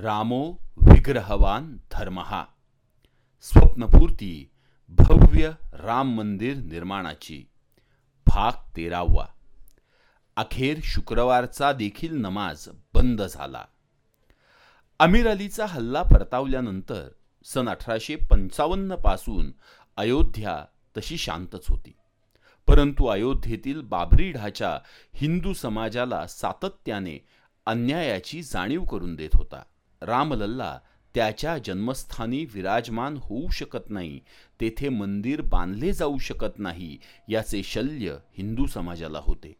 रामो विग्रहवान धर्महा स्वप्नपूर्ती भव्य राम मंदिर निर्माणाची। भाग तेरावा। अखेर शुक्रवारचा देखील नमाज बंद झाला। अमीर अलीचा हल्ला परतावल्यानंतर सन अठराशे पंचावन्नपासून अयोध्या तशी शांतच होती. परंतु अयोध्येतील बाबरी ढाचा हिंदू समाजाला सातत्याने अन्यायाची जाणीव करून देत होता. रामलल्ला त्याच्या जन्मस्थानी विराजमान होऊ शकत नाही तेथे मंदिर बांधले जाऊ शकत नाही याचे शल्य हिंदू समाजाला होते.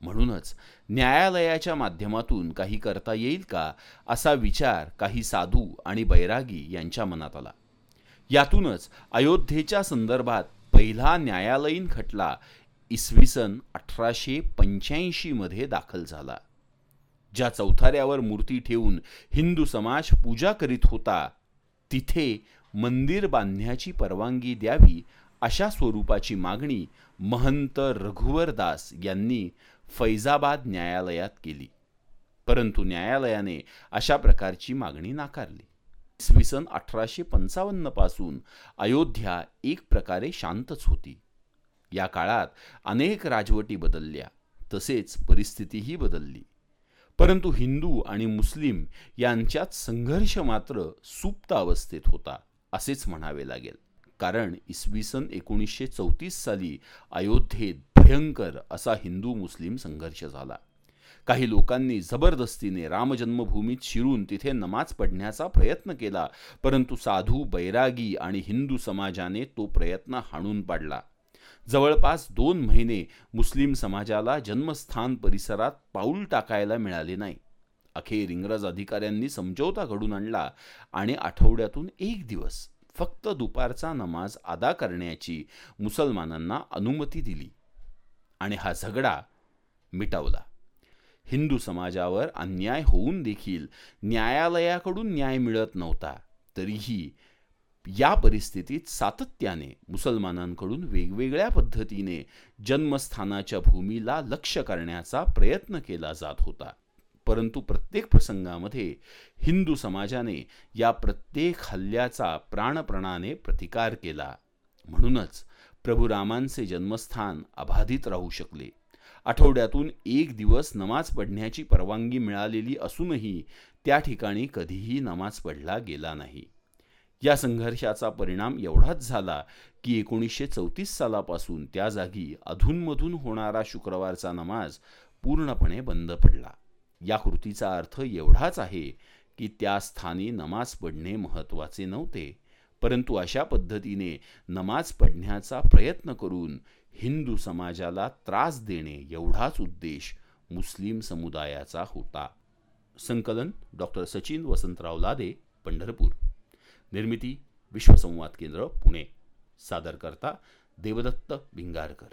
म्हणूनच न्यायालयाच्या माध्यमातून काही करता येईल का असा विचार काही साधू आणि बैरागी यांच्या मनात आला. यातूनच अयोध्येच्या संदर्भात पहिला न्यायालयीन खटला इसवी सन अठराशे पंच्याऐंशीमध्ये दाखल झाला. ज्या चौथाऱ्यावर मूर्ती ठेवून हिंदू समाज पूजा करीत होता तिथे मंदिर बांधण्याची परवानगी द्यावी अशा स्वरूपाची मागणी महंत रघुवर दास यांनी फैजाबाद न्यायालयात केली. परंतु न्यायालयाने अशा प्रकारची मागणी नाकारली. इसवी सन अठराशे पंचावन्नपासून अयोध्या एक प्रकारे शांतच होती. या काळात अनेक राजवटी बदलल्या तसेच परिस्थितीही बदलली. परंतु हिंदू आणि मुस्लिम यांच्यात संघर्ष मात्र सुप्त अवस्थेत होता असेच म्हणावे लागेल. कारण इसवी सन एकोणीसशे चौतीस साली अयोध्येत भयंकर असा हिंदू मुस्लिम संघर्ष झाला. काही लोकांनी जबरदस्तीने रामजन्मभूमीत शिरून तिथे नमाज पडण्याचा प्रयत्न केला परंतु साधू बैरागी आणि हिंदू समाजाने तो प्रयत्न हाणून पाडला. जवळपास दोन महिने मुस्लिम समाजाला जन्मस्थान परिसरात पाऊल टाकायला मिळाले नाही. अखेर इंग्रज अधिकाऱ्यांनी समझौता घडून आणला आणि आठवड्यातून एक दिवस फक्त दुपारचा नमाज अदा करण्याची मुसलमानांना अनुमती दिली आणि हा झगडा मिटवला. हिंदू समाजावर अन्याय होऊन देखील न्यायालयाकडून न्याय मिळत नव्हता तरीही या परिस्थितीत सातत्याने मुसलमानांकडून वेगवेगळ्या पद्धतीने जन्मस्थानाच्या भूमीला लक्ष करण्याचा प्रयत्न केला जात होता. परंतु प्रत्येक प्रसंगामध्ये हिंदू समाजाने या प्रत्येक हल्ल्याचा प्राणप्रणाने प्रतिकार केला. म्हणूनच प्रभू रामांचे जन्मस्थान अबाधित राहू शकले. आठवड्यातून एक दिवस नमाज पडण्याची परवानगी मिळालेली असूनही त्या ठिकाणी कधीही नमाज पडला गेला नाही. या संघर्षाचा परिणाम एवढाच झाला की एकोणीसशे चौतीस सालापासून त्या जागी अधूनमधून होणारा शुक्रवारचा नमाज पूर्णपणे बंद पडला. या कृतीचा अर्थ एवढाच आहे की त्या स्थानी नमाज पडणे महत्त्वाचे नव्हते. परंतु अशा पद्धतीने नमाज पडण्याचा प्रयत्न करून हिंदू समाजाला त्रास देणे एवढाच उद्देश मुस्लिम समुदायाचा होता. संकलन डॉक्टर सचिन वसंतराव लादे पंढरपूर. निर्मिती विश्वसंवाद केंद्र पुणे. सादरकर्ता देवदत्त भिंगारकर.